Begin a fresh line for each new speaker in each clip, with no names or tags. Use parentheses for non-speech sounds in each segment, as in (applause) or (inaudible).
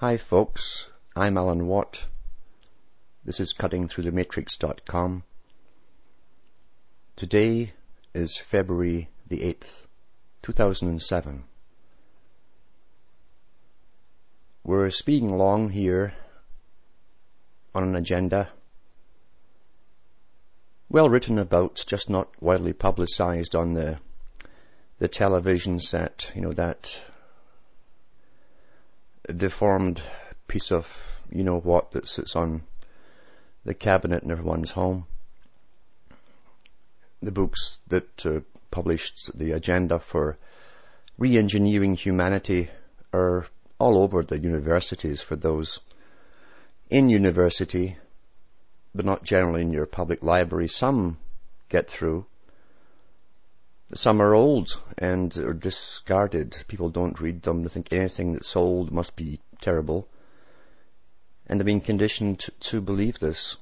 Hi folks, I'm Alan Watt. This is cuttingthroughthematrix.com. Today is February the 8th, 2007. We're speeding along here on an agenda well written about, just not widely publicized on the the television set, you know, that deformed piece of you know what that sits on the cabinet in everyone's home. The books that uh, published the agenda for re-engineering humanity are all over the universities for those in university, but not generally in your public library. Some get through. Some are old and are discarded. People don't read them. They think anything that's old must be terrible. And they've been conditioned to, believe this.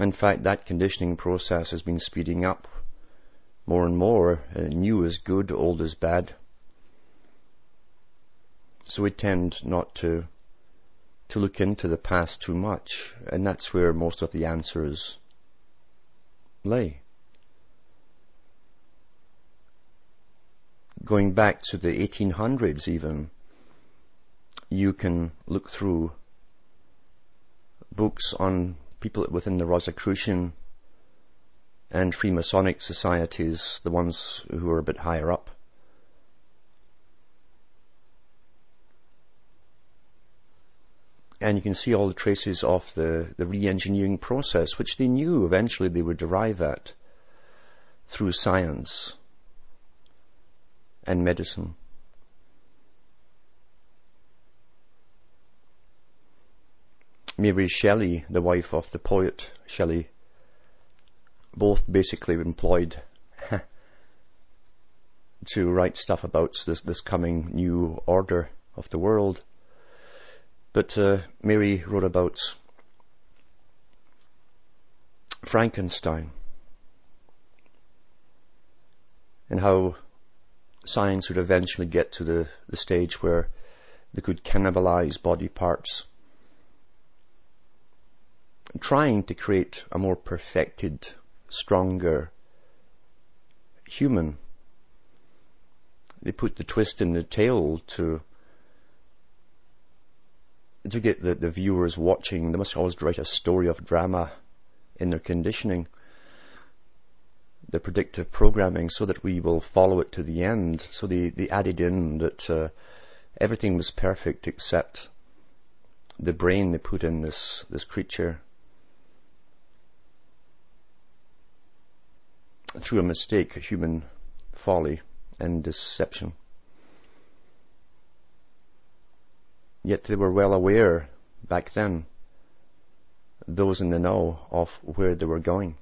In fact, that conditioning process has been speeding up more and more. Uh, new is good, old is bad. So we tend not to to look into the past too much, and that's where most of the answers lay. Going back to the 1800s even, you can look through books on people within the Rosicrucian and Freemasonic societies, the ones who are a bit higher up. And you can see all the traces of the, the re-engineering process, which they knew eventually they would arrive at through science and medicine. Mary Shelley, the wife of the poet Shelley, both basically employed (laughs) to write stuff about this, this coming new order of the world. But uh, Mary wrote about Frankenstein and how science would eventually get to the, the stage where they could cannibalize body parts, trying to create a more perfected, stronger human. They put the twist in the tail to to get the, the viewers watching. They must always write a story of drama in their conditioning the predictive programming so that we will follow it to the end. So they, they added in that uh, everything was perfect except the brain they put in this, this creature. Through a mistake, a human folly and deception. Yet they were well aware back then, those in the know, of where they were going.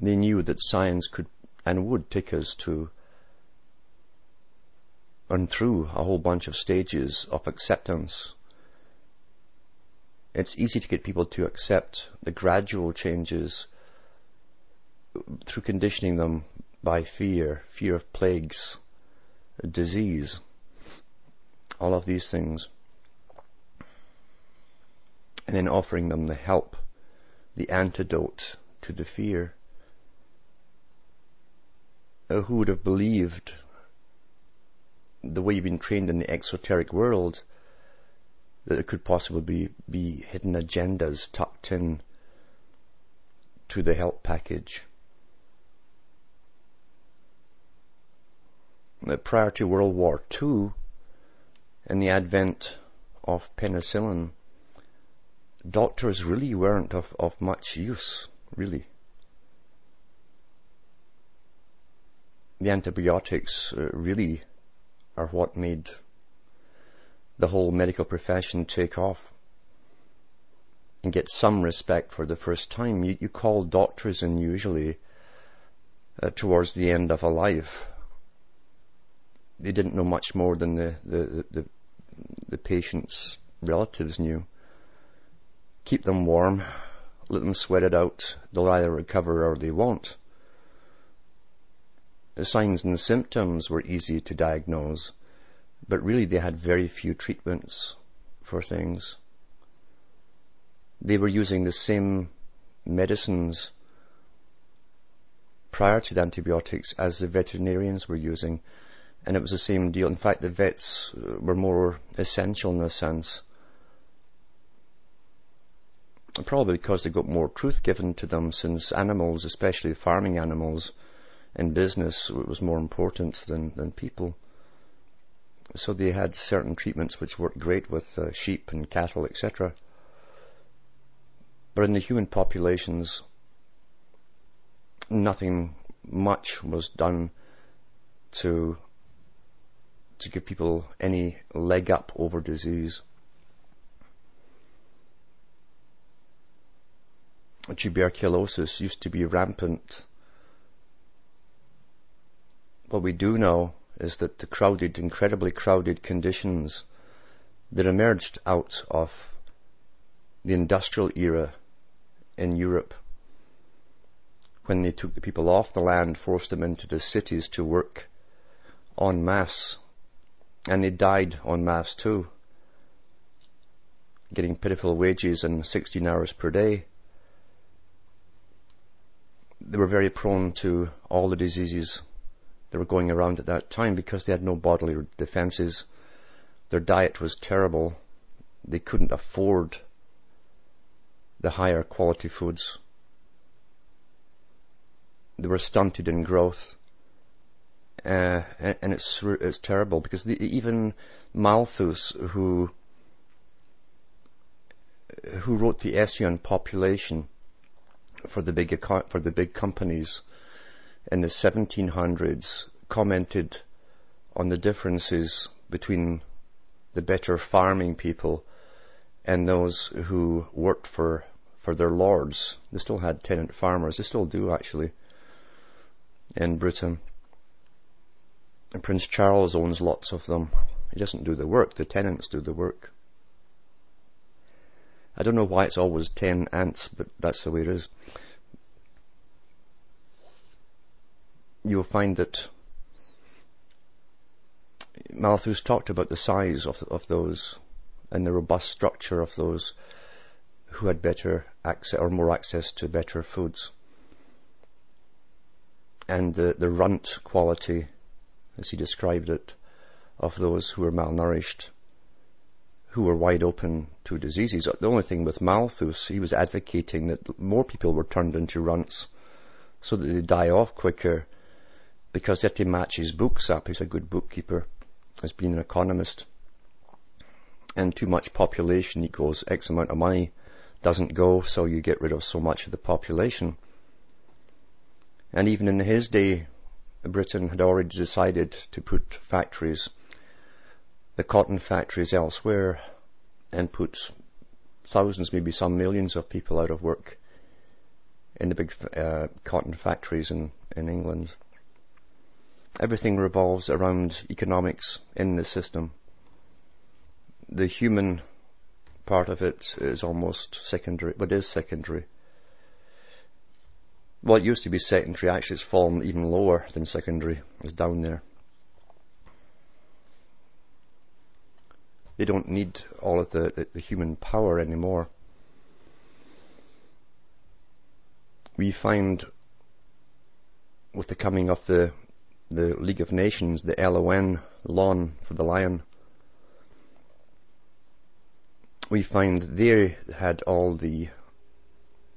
They knew that science could and would take us to and through a whole bunch of stages of acceptance. It's easy to get people to accept the gradual changes through conditioning them by fear, fear of plagues, disease, all of these things. And then offering them the help, the antidote to the fear. Uh, who would have believed the way you've been trained in the exoteric world that there could possibly be, be hidden agendas tucked in to the help package. Uh, prior to World War II and the advent of penicillin, doctors really weren't of, of much use, really. The antibiotics uh, really are what made the whole medical profession take off and get some respect for the first time. You, you call doctors in usually uh, towards the end of a life. They didn't know much more than the, the, the, the patient's relatives knew. Keep them warm, let them sweat it out. They'll either recover or they won't. The signs and symptoms were easy to diagnose, but really they had very few treatments for things. They were using the same medicines prior to the antibiotics as the veterinarians were using. And it was the same deal. In fact, the vets were more essential in a sense. Probably because they got more truth given to them since animals, especially farming animals in business, it was more important than, than people. So they had certain treatments which worked great with uh, sheep and cattle, etc. But in the human populations, nothing much was done to to give people any leg up over disease. Tuberculosis used to be rampant. What we do know is that the crowded, incredibly crowded conditions that emerged out of the industrial era in Europe when they took the people off the land, forced them into the cities to work en masse. And they died en masse too, getting pitiful wages and 16 hours per day. They were very prone to all the diseases that were going around at that time because they had no bodily defenses. Their diet was terrible. They couldn't afford the higher quality foods they were stunted in growth. Uh, and, and, it's it's terrible because the, even Malthus, who who wrote the essay on population for the big for the big companies in the 1700s, commented on the differences between the better farming people and those who worked for for their lords. They still had tenant farmers. They still do actually in Britain. And Prince Charles owns lots of them. He doesn't do the work, the tenants do the work. I don't know why it's always ten ants, but that's the way it is. You'll find that Malthus talked about the size of, of those and the robust structure of those who had better access or more access to better foods and the, the runt quality, as he described it, of those who were malnourished, who were wide open to diseases. The only thing with Malthus, he was advocating that more people were turned into runts so that they die off quicker because they had to match his books up. He's a good bookkeeper, has been an economist. And too much population equals X amount of money doesn't go, so you get rid of so much of the population. And even in his day, Britain had already decided to put factories, the cotton factories elsewhere, and put thousands, maybe some millions of people out of work in the big uh, cotton factories in, in England. Everything revolves around economics in the system. The human part of it is almost secondary, but is secondary. It used to be secondary. Actually, it's fallen even lower than secondary. It's down there. They don't need all of the, the, the human power anymore. We find with the coming of the the League of Nations, the LON, LON for the lion, we find they had all the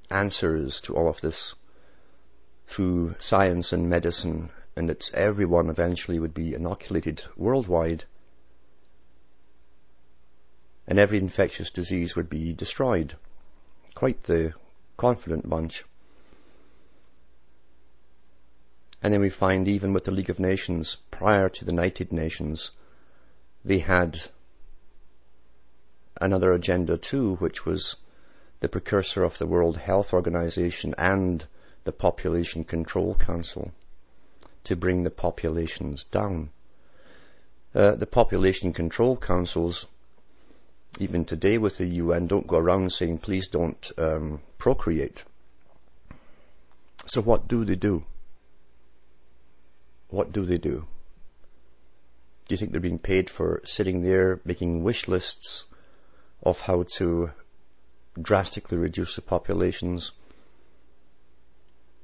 answers to all of this through science and medicine and that everyone eventually would be inoculated worldwide and every infectious disease would be destroyed. Quite the confident bunch. And then we find even with the League of Nations, prior to the United Nations, they had another agenda too, which was the precursor of the World Health Organization and the Population Control Council to bring the populations down. Uh, the population control councils, even today with the UN, don't go around saying, please don't um, procreate. So what do they do? What do they do? Do you think they're being paid for sitting there making wish lists of how to drastically reduce the populations?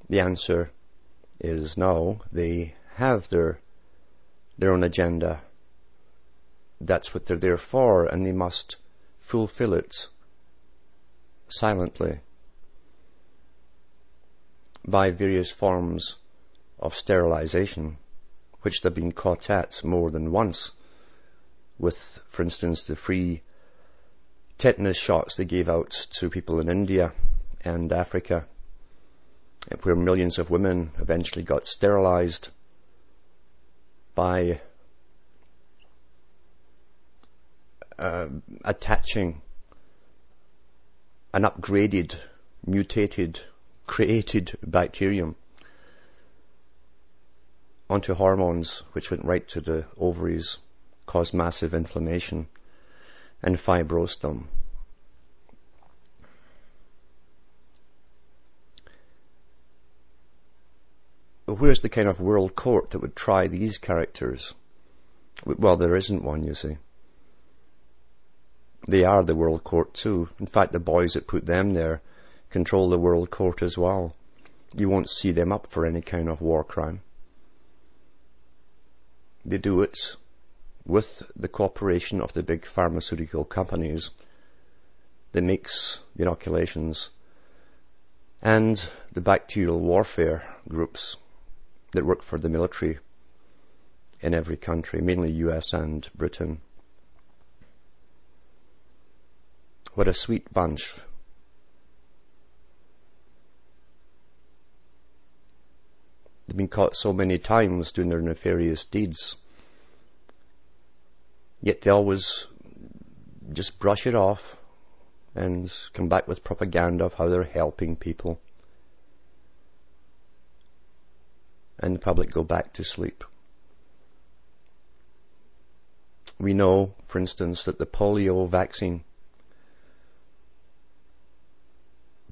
The answer is no. They have their their own agenda. That's what they're there for, and they must fulfill it silently by various forms of sterilization which they've been caught at more than once with, for instance, the free tetanus shots they gave out to people in India and Africa, where millions of women eventually got sterilized by uh, attaching an upgraded, mutated, created bacterium onto hormones which went right to the ovaries, caused massive inflammation, and fibrosed them. Where's the kind of world court that would try these characters? Well, there isn't one, you see. They are the world court too. In fact, the boys that put them there control the world court as well. You won't see them up for any kind of war crime. They do it with the cooperation of the big pharmaceutical companies that makes the inoculations and the bacterial warfare groups that work for the military in every country, mainly US and Britain. What a sweet bunch. They've been caught so many times doing their nefarious deeds. Yet they always just brush it off and come back with propaganda of how they're helping people. And the public go back to sleep. We know, for instance, that the polio vaccine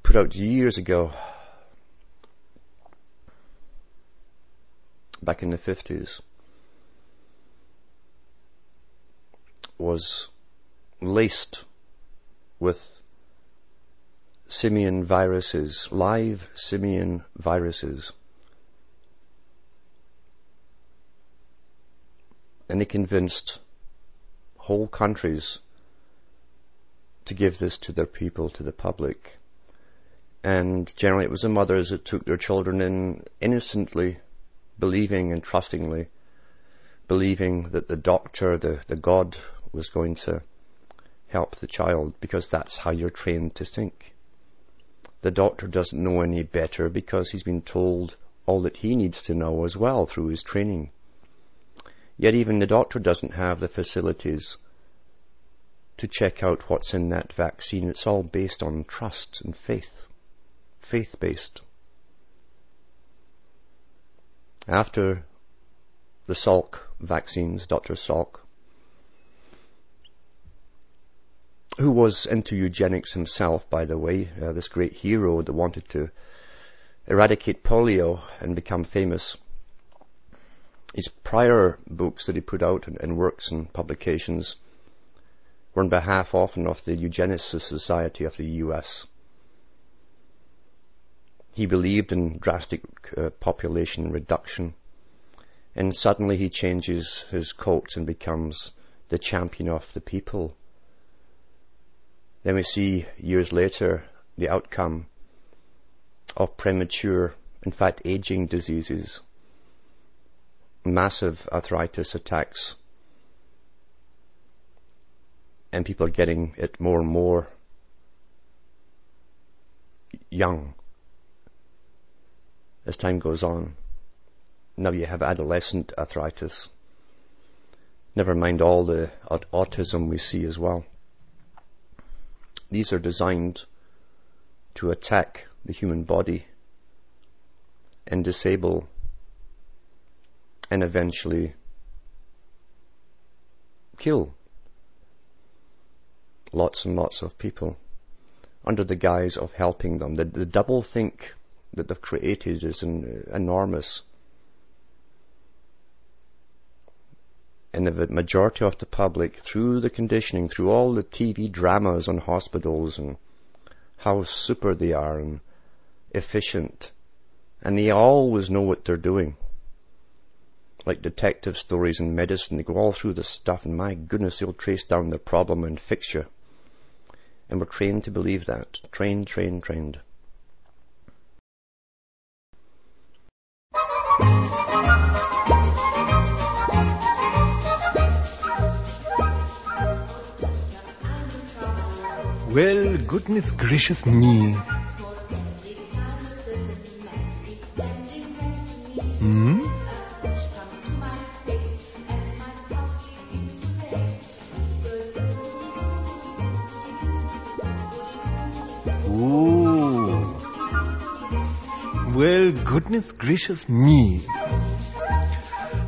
put out years ago back in the 50s was laced with simian viruses, live simian viruses. And they convinced whole countries to give this to their people, to the public. And generally it was the mothers that took their children in innocently believing and trustingly, believing that the doctor, the, the God, was going to help the child because that's how you're trained to think. The doctor doesn't know any better because he's been told all that he needs to know as well through his training. Yet even the doctor doesn't have the facilities to check out what's in that vaccine. It's all based on trust and faith. Faith based. After the Salk vaccines, Dr. Salk, who was into eugenics himself, by the way, uh, this great hero that wanted to eradicate polio and become famous. His prior books that he put out and, and works and publications were on behalf often of the Eugenicist Society of the US. He believed in drastic uh, population reduction. And suddenly he changes his coat and becomes the champion of the people. Then we see years later the outcome of premature, in fact aging diseases, massive arthritis attacks, and people are getting it more and more young as time goes on. Now you have adolescent arthritis. Never mind all the autism we see as well. These are designed to attack the human body and disable and eventually kill lots and lots of people under the guise of helping them. The, the double think that they've created is an, uh, enormous. and the majority of the public, through the conditioning, through all the TV dramas on hospitals and how super they are and efficient, and they always know what they're doing. Like detective stories in medicine, they go all through the stuff and my goodness, they'll trace down the problem and fix you. And we're trained to believe that. Trained, trained, trained.
Well, goodness gracious me. Hmm? Gracious me.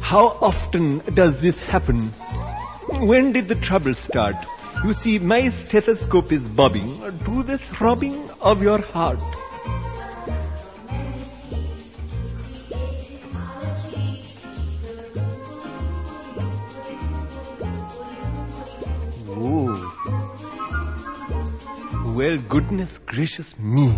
How often does this happen? When did the trouble start? You see, my stethoscope is bobbing to the throbbing of your heart. Oh. Well, goodness gracious me.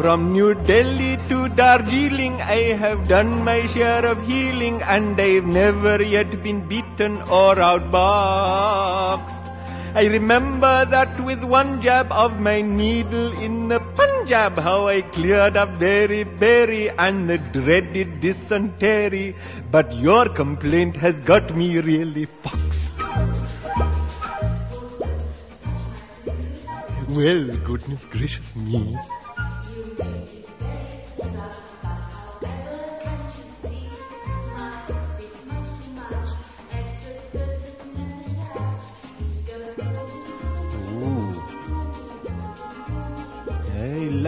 From New Delhi to Darjeeling, I have done my share of healing, and I've never yet been beaten or outboxed. I remember that with one jab of my needle in the Punjab, how I cleared up beri-beri and the dreaded dysentery. But your complaint has got me really foxed. Well, goodness gracious me.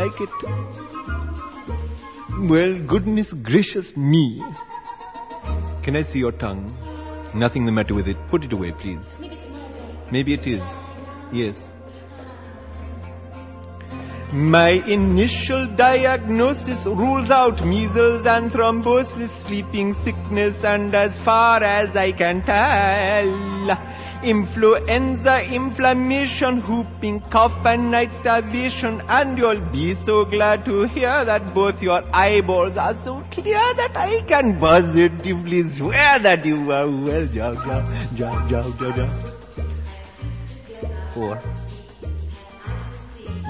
Like it. Well, goodness gracious me. Can I see your tongue? Nothing the matter with it. Put it away, please. Maybe it is. Yes. My initial diagnosis rules out measles and thrombosis, sleeping sickness, and as far as I can tell, influenza, inflammation, whooping cough, and night starvation. And you'll be so glad to hear that both your eyeballs are so clear that I can positively swear that you are well. Jow, jow, jow, jow, jow, jow. Four.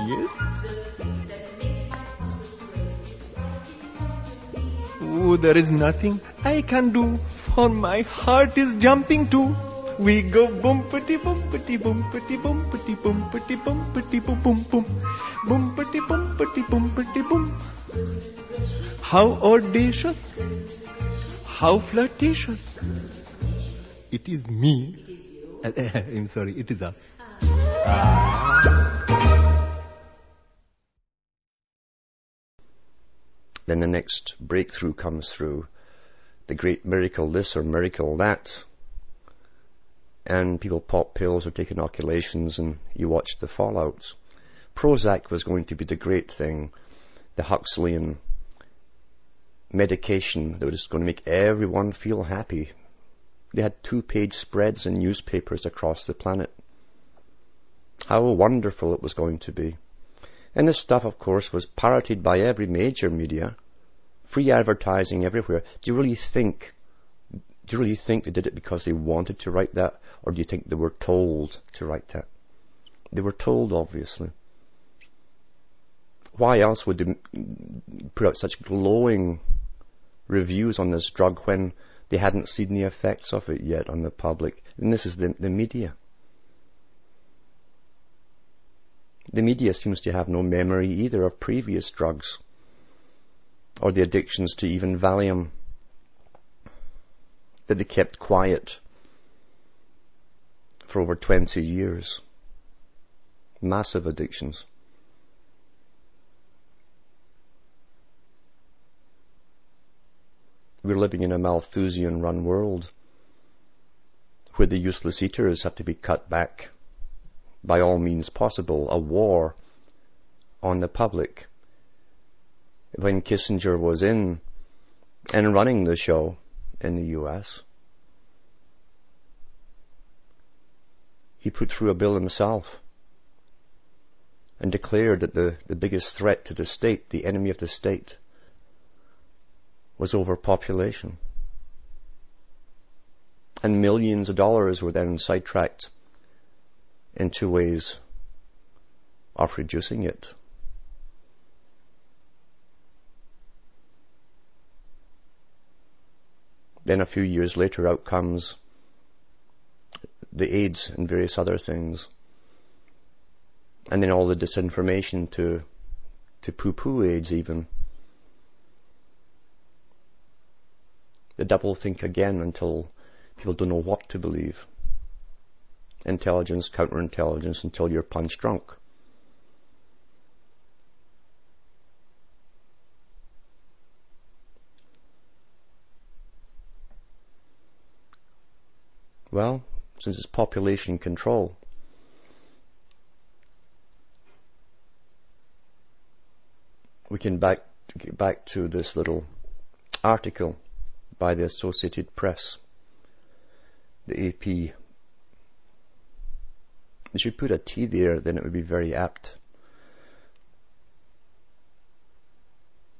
Yes? Oh, there is nothing I can do, for my heart is jumping too. We go bumpity bumpity bumpity bumpity bumpity bumpity boom boom boom bumpity bumpity bumpity boom. Boom piti boom piti boom piti boom How audacious! How flirtatious! It is me. (laughs) I'm sorry, it is us.
Then the next breakthrough comes through. The great miracle this or miracle that. And people pop pills or take inoculations and you watch the fallouts. Prozac was going to be the great thing. The Huxleyan medication that was going to make everyone feel happy. They had two page spreads in newspapers across the planet. How wonderful it was going to be. And this stuff, of course, was parroted by every major media. Free advertising everywhere. Do you really think, do you really think they did it because they wanted to write that? Or do you think they were told to write that? They were told, obviously. Why else would they put out such glowing reviews on this drug when they hadn't seen the effects of it yet on the public? And this is the, the media. The media seems to have no memory either of previous drugs or the addictions to even Valium that they kept quiet for over 20 years. Massive addictions. We're living in a Malthusian run world where the useless eaters have to be cut back by all means possible, a war on the public. When Kissinger was in and running the show in the US. He put through a bill himself and declared that the, the biggest threat to the state, the enemy of the state, was overpopulation. And millions of dollars were then sidetracked into ways of reducing it. Then a few years later out comes the AIDS and various other things. And then all the disinformation to, to poo-poo AIDS even. The double think again until people don't know what to believe. Intelligence, counterintelligence until you're punch drunk. Well, since it's population control, we can back get back to this little article by the Associated Press, the AP. They should put a T there, then it would be very apt.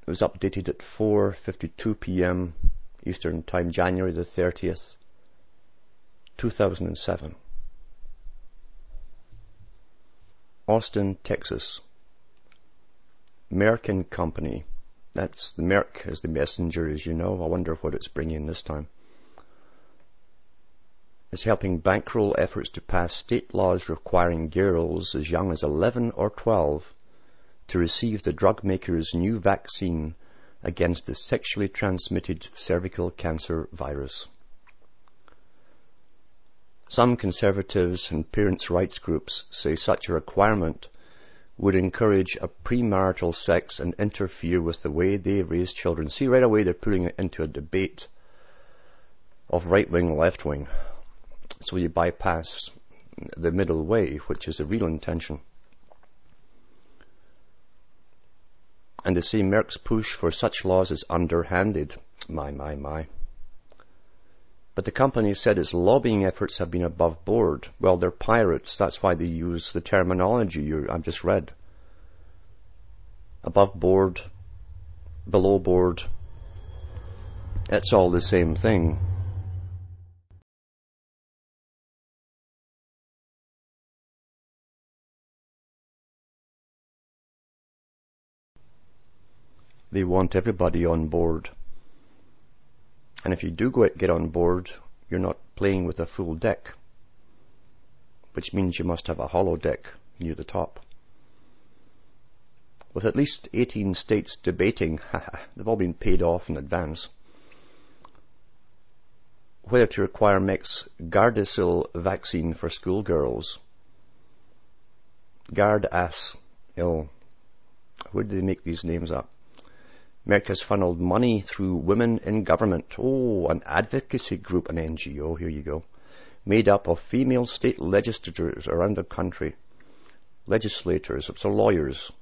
It was updated at 4:52 p.m. Eastern Time, January the 30th. 2007. Austin, Texas. Merck and Company. That's the Merck as the messenger, as you know. I wonder what it's bringing this time. Is helping bankroll efforts to pass state laws requiring girls as young as 11 or 12 to receive the drug maker's new vaccine against the sexually transmitted cervical cancer virus. Some conservatives and parents' rights groups say such a requirement would encourage a premarital sex and interfere with the way they raise children. See, right away they're putting it into a debate of right wing, left wing. So you bypass the middle way, which is the real intention. And they say Merck's push for such laws is underhanded. My, my, my. But the company said its lobbying efforts have been above board. Well, they're pirates. That's why they use the terminology you, I've just read. Above board, below board. It's all the same thing. They want everybody on board. And if you do go get on board, you're not playing with a full deck, which means you must have a hollow deck near the top. With at least 18 states debating, (laughs) they've all been paid off in advance, whether to require Merck's Gardasil vaccine for schoolgirls. Gardasil. Where do they make these names up? Merck has funneled money through Women in Government. Oh, an advocacy group, an NGO, here you go. Made up of female state legislators around the country. Legislators, so lawyers.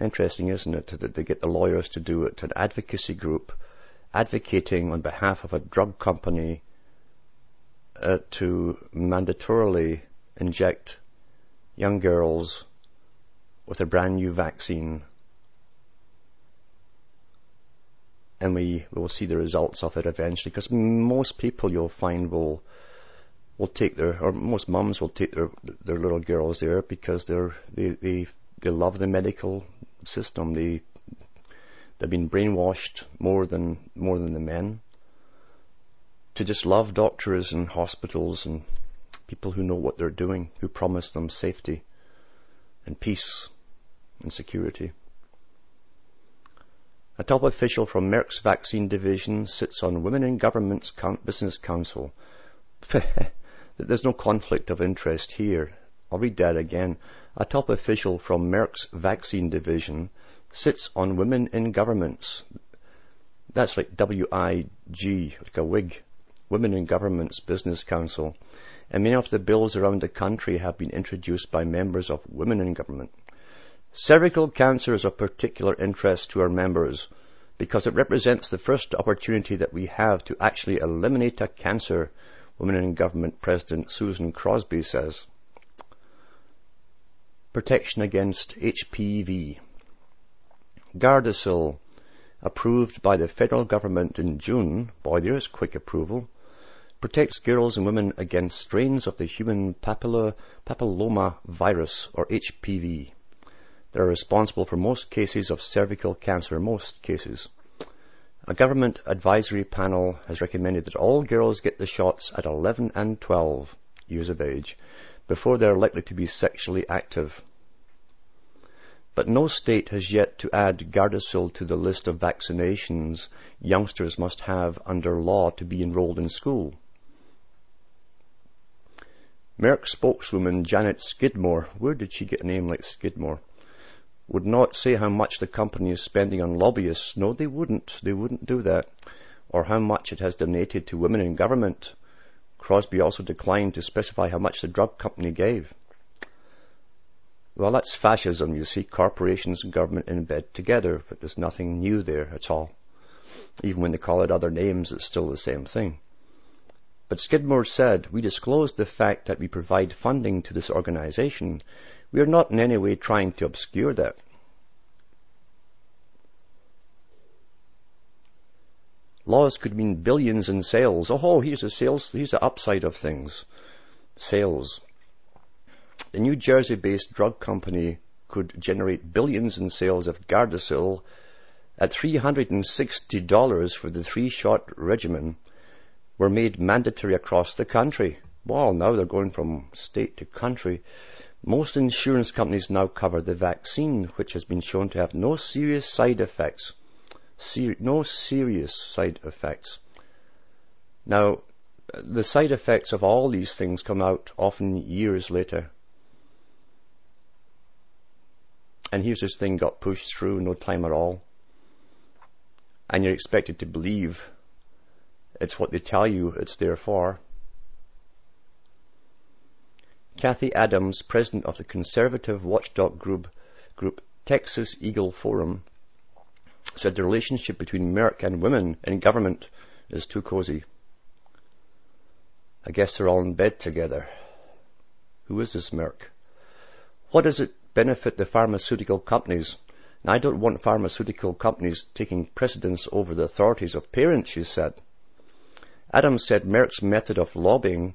Interesting, isn't it, that they get the lawyers to do it. An advocacy group advocating on behalf of a drug company uh, to mandatorily inject young girls with a brand new vaccine. And we will see the results of it eventually because most people you'll find will will take their or most mums will take their their little girls there because they're they they they love the medical system. They they've been brainwashed more than more than the men to just love doctors and hospitals and people who know what they're doing, who promise them safety and peace and security. A top official from Merck's vaccine division sits on Women in Government's Business Council. (laughs) There's no conflict of interest here. I'll read that again. A top official from Merck's vaccine division sits on Women in Government's. That's like W-I-G, like a wig. Women in Government's Business Council. And many of the bills around the country have been introduced by members of Women in Government. Cervical cancer is of particular interest to our members because it represents the first opportunity that we have to actually eliminate a cancer, Women in Government President Susan Crosby says. Protection against HPV. Gardasil, approved by the federal government in June, boy, there is quick approval, protects girls and women against strains of the human papilloma virus, or HPV. They're responsible for most cases of cervical cancer, most cases. A government advisory panel has recommended that all girls get the shots at 11 and 12 years of age before they're likely to be sexually active. But no state has yet to add Gardasil to the list of vaccinations youngsters must have under law to be enrolled in school. Merck spokeswoman Janet Skidmore, where did she get a name like Skidmore? Would not say how much the company is spending on lobbyists. No, they wouldn't. They wouldn't do that. Or how much it has donated to women in government. Crosby also declined to specify how much the drug company gave. Well, that's fascism. You see corporations and government in bed together, but there's nothing new there at all. Even when they call it other names, it's still the same thing. But Skidmore said, we disclosed the fact that we provide funding to this organization we are not in any way trying to obscure that. Laws could mean billions in sales. Oh, here's a sales, here's the upside of things. Sales. The New Jersey-based drug company could generate billions in sales of Gardasil at $360 for the three-shot regimen were made mandatory across the country. Well, now they're going from state to country. Most insurance companies now cover the vaccine, which has been shown to have no serious side effects. Ser- no serious side effects. Now, the side effects of all these things come out often years later. And here's this thing got pushed through, no time at all. And you're expected to believe it's what they tell you it's there for. Kathy Adams, president of the conservative watchdog group, group Texas Eagle Forum, said the relationship between Merck and women in government is too cozy. I guess they're all in bed together. Who is this Merck? What does it benefit the pharmaceutical companies? Now, I don't want pharmaceutical companies taking precedence over the authorities of parents, she said. Adams said Merck's method of lobbying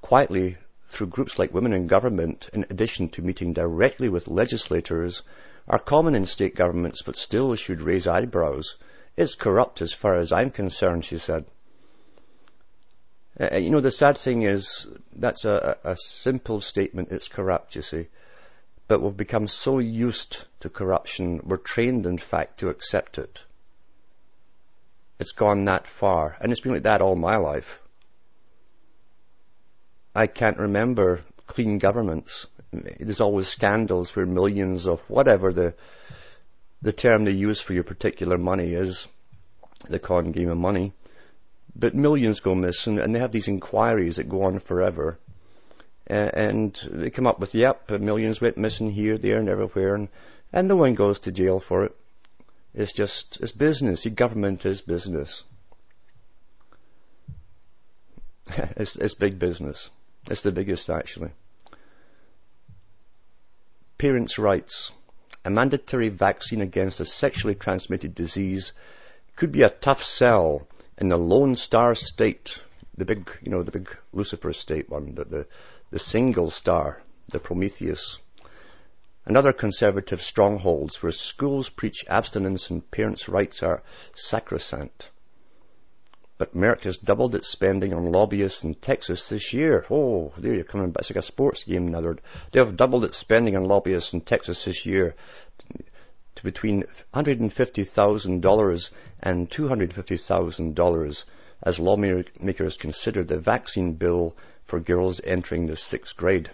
quietly through groups like Women in Government, in addition to meeting directly with legislators, are common in state governments but still should raise eyebrows. It's corrupt as far as I'm concerned, she said. Uh, you know, the sad thing is that's a, a simple statement. It's corrupt, you see. But we've become so used to corruption, we're trained, in fact, to accept it. It's gone that far. And it's been like that all my life. I can't remember clean governments. There's always scandals where millions of whatever the the term they use for your particular money is, the con game of money. But millions go missing, and they have these inquiries that go on forever. And they come up with, yep, millions went missing here, there, and everywhere, and, and no one goes to jail for it. It's just, it's business. Your government is business. (laughs) it's, it's big business. It's the biggest actually. Parents' rights. A mandatory vaccine against a sexually transmitted disease could be a tough sell in the Lone Star State, the big, you know, the big Lucifer State one, the, the, the single star, the Prometheus. And other conservative strongholds where schools preach abstinence and parents' rights are sacrosanct. But Merck has doubled its spending on lobbyists in Texas this year. Oh, there you're coming back. It's like a sports game now. They have doubled its spending on lobbyists in Texas this year to between $150,000 and $250,000 as lawmakers consider the vaccine bill for girls entering the sixth grade.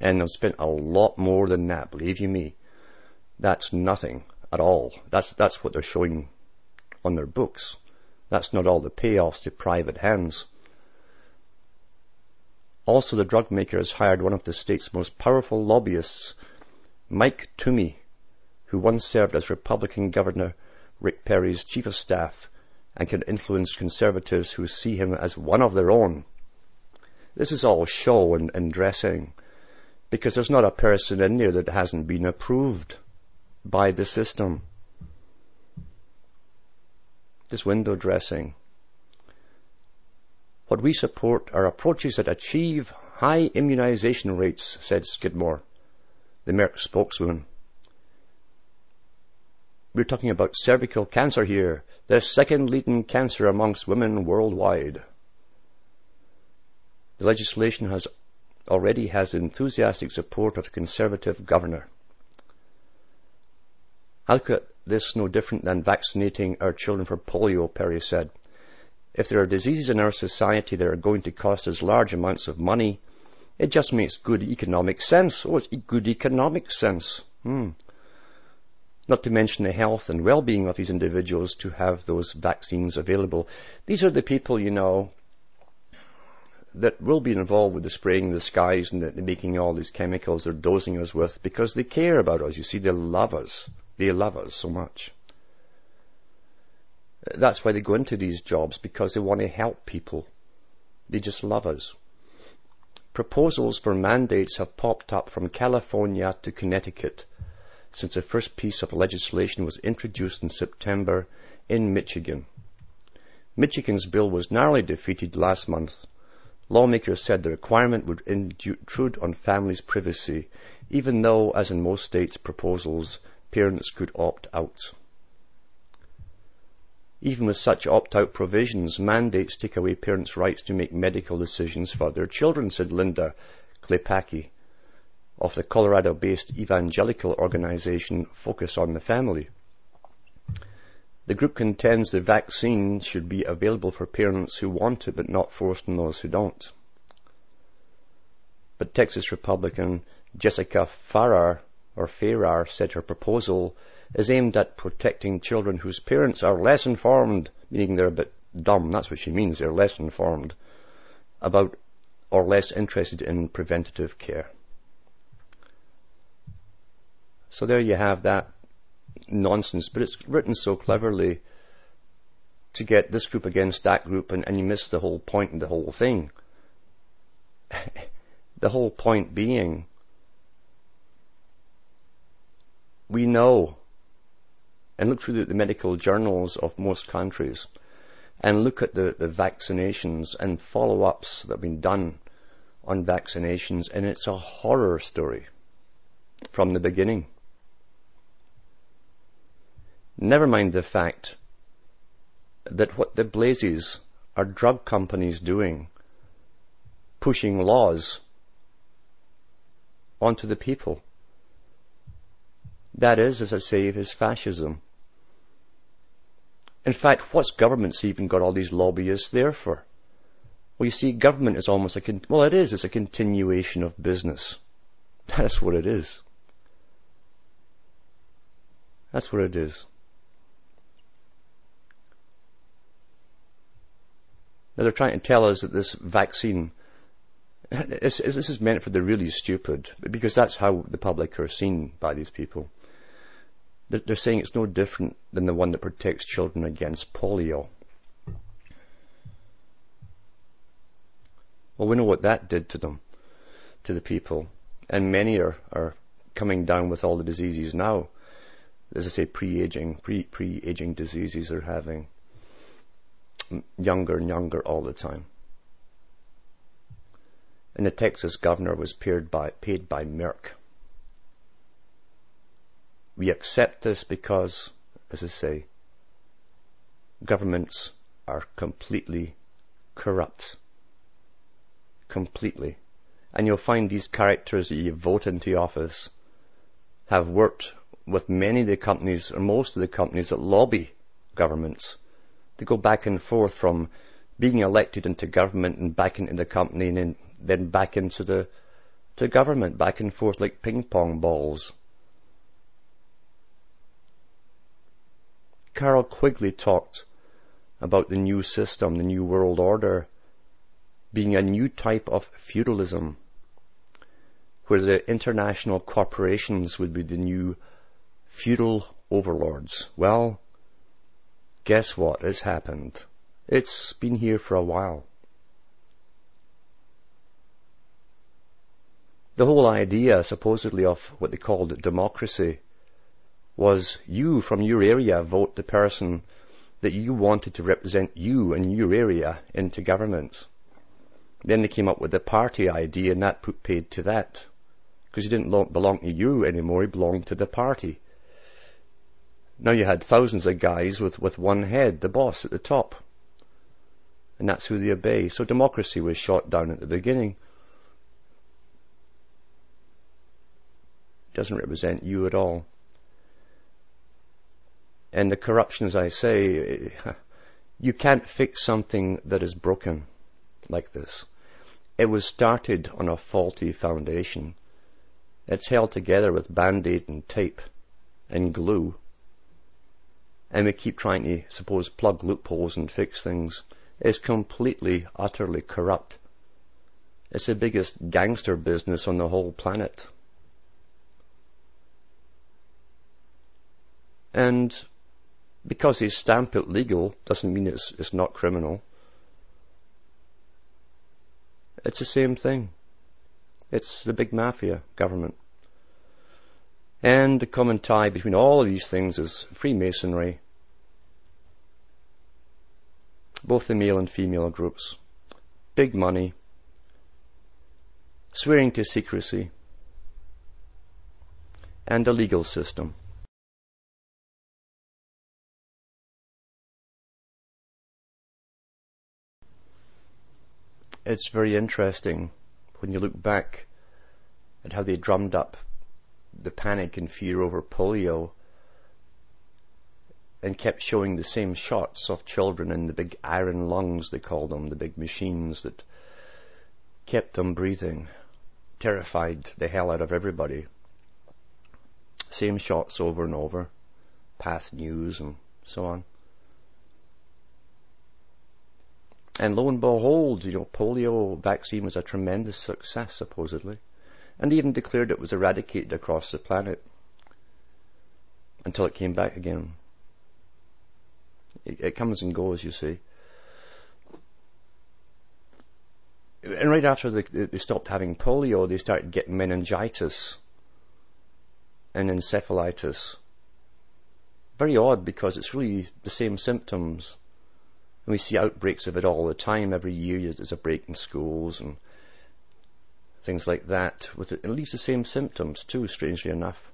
And they've spent a lot more than that, believe you me. That's nothing at all. That's, that's what they're showing on their books. That's not all the payoffs to private hands. Also, the drug maker has hired one of the state's most powerful lobbyists Mike Toomey, who once served as Republican Governor Rick Perry's chief of staff and can influence conservatives who see him as one of their own. This is all show and, and dressing because there's not a person in there that hasn't been approved by the system. This window dressing. What we support are approaches that achieve high immunization rates, said Skidmore, the Merck spokeswoman. We're talking about cervical cancer here, the second leading cancer amongst women worldwide. The legislation has already has enthusiastic support of the Conservative governor. This is no different than vaccinating our children for polio, Perry said. If there are diseases in our society that are going to cost us large amounts of money, it just makes good economic sense. Oh, it's good economic sense. Hmm. Not to mention the health and well-being of these individuals to have those vaccines available. These are the people, you know, that will be involved with the spraying the skies and the, the making all these chemicals they're dosing us with because they care about us. You see, they love us. They love us so much. That's why they go into these jobs because they want to help people. They just love us. Proposals for mandates have popped up from California to Connecticut since the first piece of legislation was introduced in September in Michigan. Michigan's bill was narrowly defeated last month Lawmakers said the requirement would intrude on families' privacy, even though, as in most states' proposals, parents could opt out. Even with such opt-out provisions, mandates take away parents' rights to make medical decisions for their children, said Linda Klepacki of the Colorado-based evangelical organization Focus on the Family. The group contends the vaccine should be available for parents who want it but not forced on those who don't. But Texas Republican Jessica Farrar, or Farrar, said her proposal is aimed at protecting children whose parents are less informed, meaning they're a bit dumb, that's what she means, they're less informed about or less interested in preventative care. So there you have that nonsense, but it's written so cleverly to get this group against that group, and, and you miss the whole point and the whole thing. (laughs) the whole point being, we know, and look through the, the medical journals of most countries, and look at the, the vaccinations and follow-ups that have been done on vaccinations, and it's a horror story from the beginning. Never mind the fact that what the blazes are drug companies doing, pushing laws onto the people. That is, as I say, is fascism. In fact, what's governments even got all these lobbyists there for? Well, you see, government is almost a, con- well, it is, it's a continuation of business. (laughs) That's what it is. That's what it is. Now they're trying to tell us that this vaccine, (laughs) this is meant for the really stupid, because that's how the public are seen by these people. They're saying it's no different than the one that protects children against polio. Well, we know what that did to them, to the people. And many are, are coming down with all the diseases now. As I say, pre-aging, pre, pre-aging diseases they're having younger and younger all the time. And the Texas governor was paid by, paid by Merck. We accept this because, as I say, governments are completely corrupt. Completely. And you'll find these characters that you vote into office have worked with many of the companies, or most of the companies that lobby governments they go back and forth from being elected into government and back into the company and then, back into the to government, back and forth like ping pong balls. Carroll Quigley talked about the new system, the new world order, being a new type of feudalism, where the international corporations would be the new feudal overlords. Well, guess what has happened? It's been here for a while. The whole idea, supposedly, of what they called democracy was you from your area vote the person that you wanted to represent you and your area into government. Then they came up with the party idea and that put paid to that. Because he didn't belong to you anymore, he belonged to the party. Now you had thousands of guys with, with one head, the boss at the top. And that's who they obey. So democracy was shot down at the beginning. It doesn't represent you at all. And the corruption, as I say, (laughs) you can't fix something that is broken like this. It was started on a faulty foundation. It's held together with band-aid and tape and glue. And we keep trying to, suppose, plug loopholes and fix things. It's completely, utterly corrupt. It's the biggest gangster business on the whole planet. And because they stamp it legal doesn't mean it's, it's not criminal. It's the same thing. It's the big mafia government. And the common tie between all of these things is Freemasonry. Both the male and female groups. Big money. Swearing to secrecy. And a legal system. It's very interesting when you look back at how they drummed up the panic and fear over polio and kept showing the same shots of children in the big iron lungs, they called them, the big machines that kept them breathing, terrified the hell out of everybody. Same shots over and over, past news and so on. And lo and behold, you know, polio vaccine was a tremendous success, supposedly. And they even declared it was eradicated across the planet until it came back again. It, it comes and goes, you see. And right after they, they stopped having polio, they started getting meningitis and encephalitis. Very odd because it's really the same symptoms and we see outbreaks of it all the time. Every year there's a break in schools and things like that with at least the same symptoms too, strangely enough.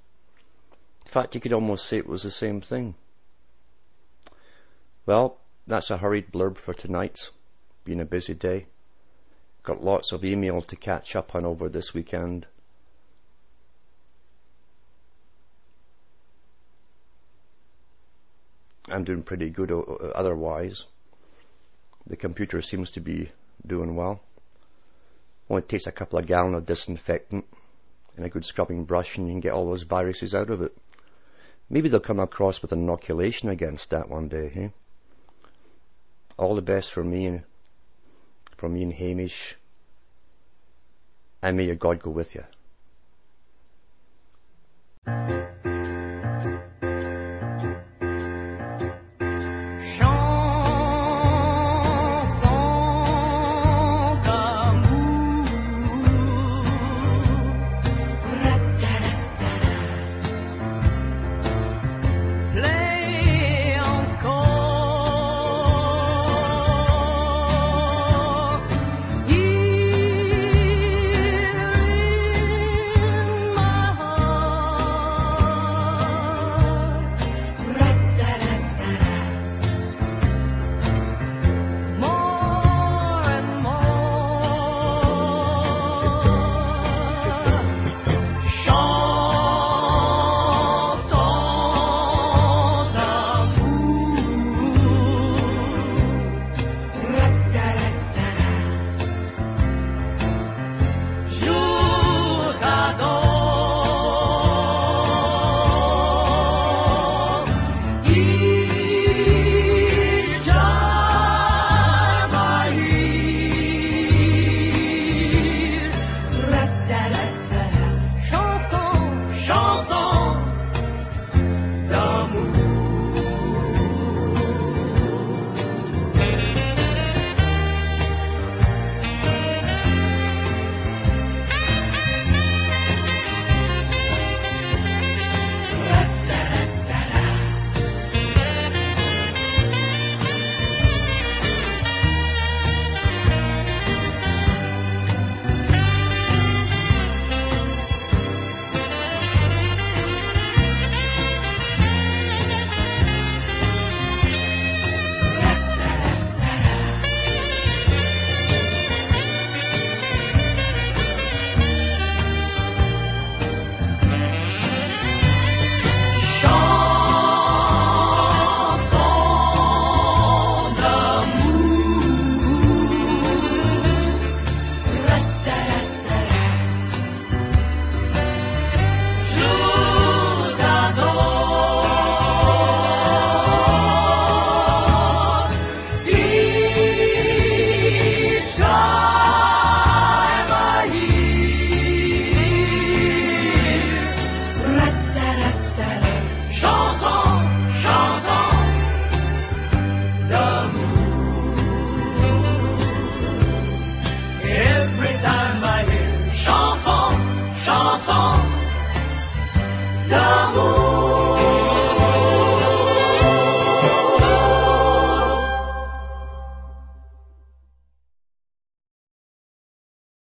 In fact, you could almost say it was the same thing. Well, that's a hurried blurb for tonight. Been a busy day. Got lots of email to catch up on over this weekend. I'm doing pretty good otherwise. The computer seems to be doing well. Only takes a couple of gallon of disinfectant and a good scrubbing brush and you can get all those viruses out of it. Maybe they'll come across with inoculation against that one day, eh? All the best for me and for me and Hamish. And may your God go with you.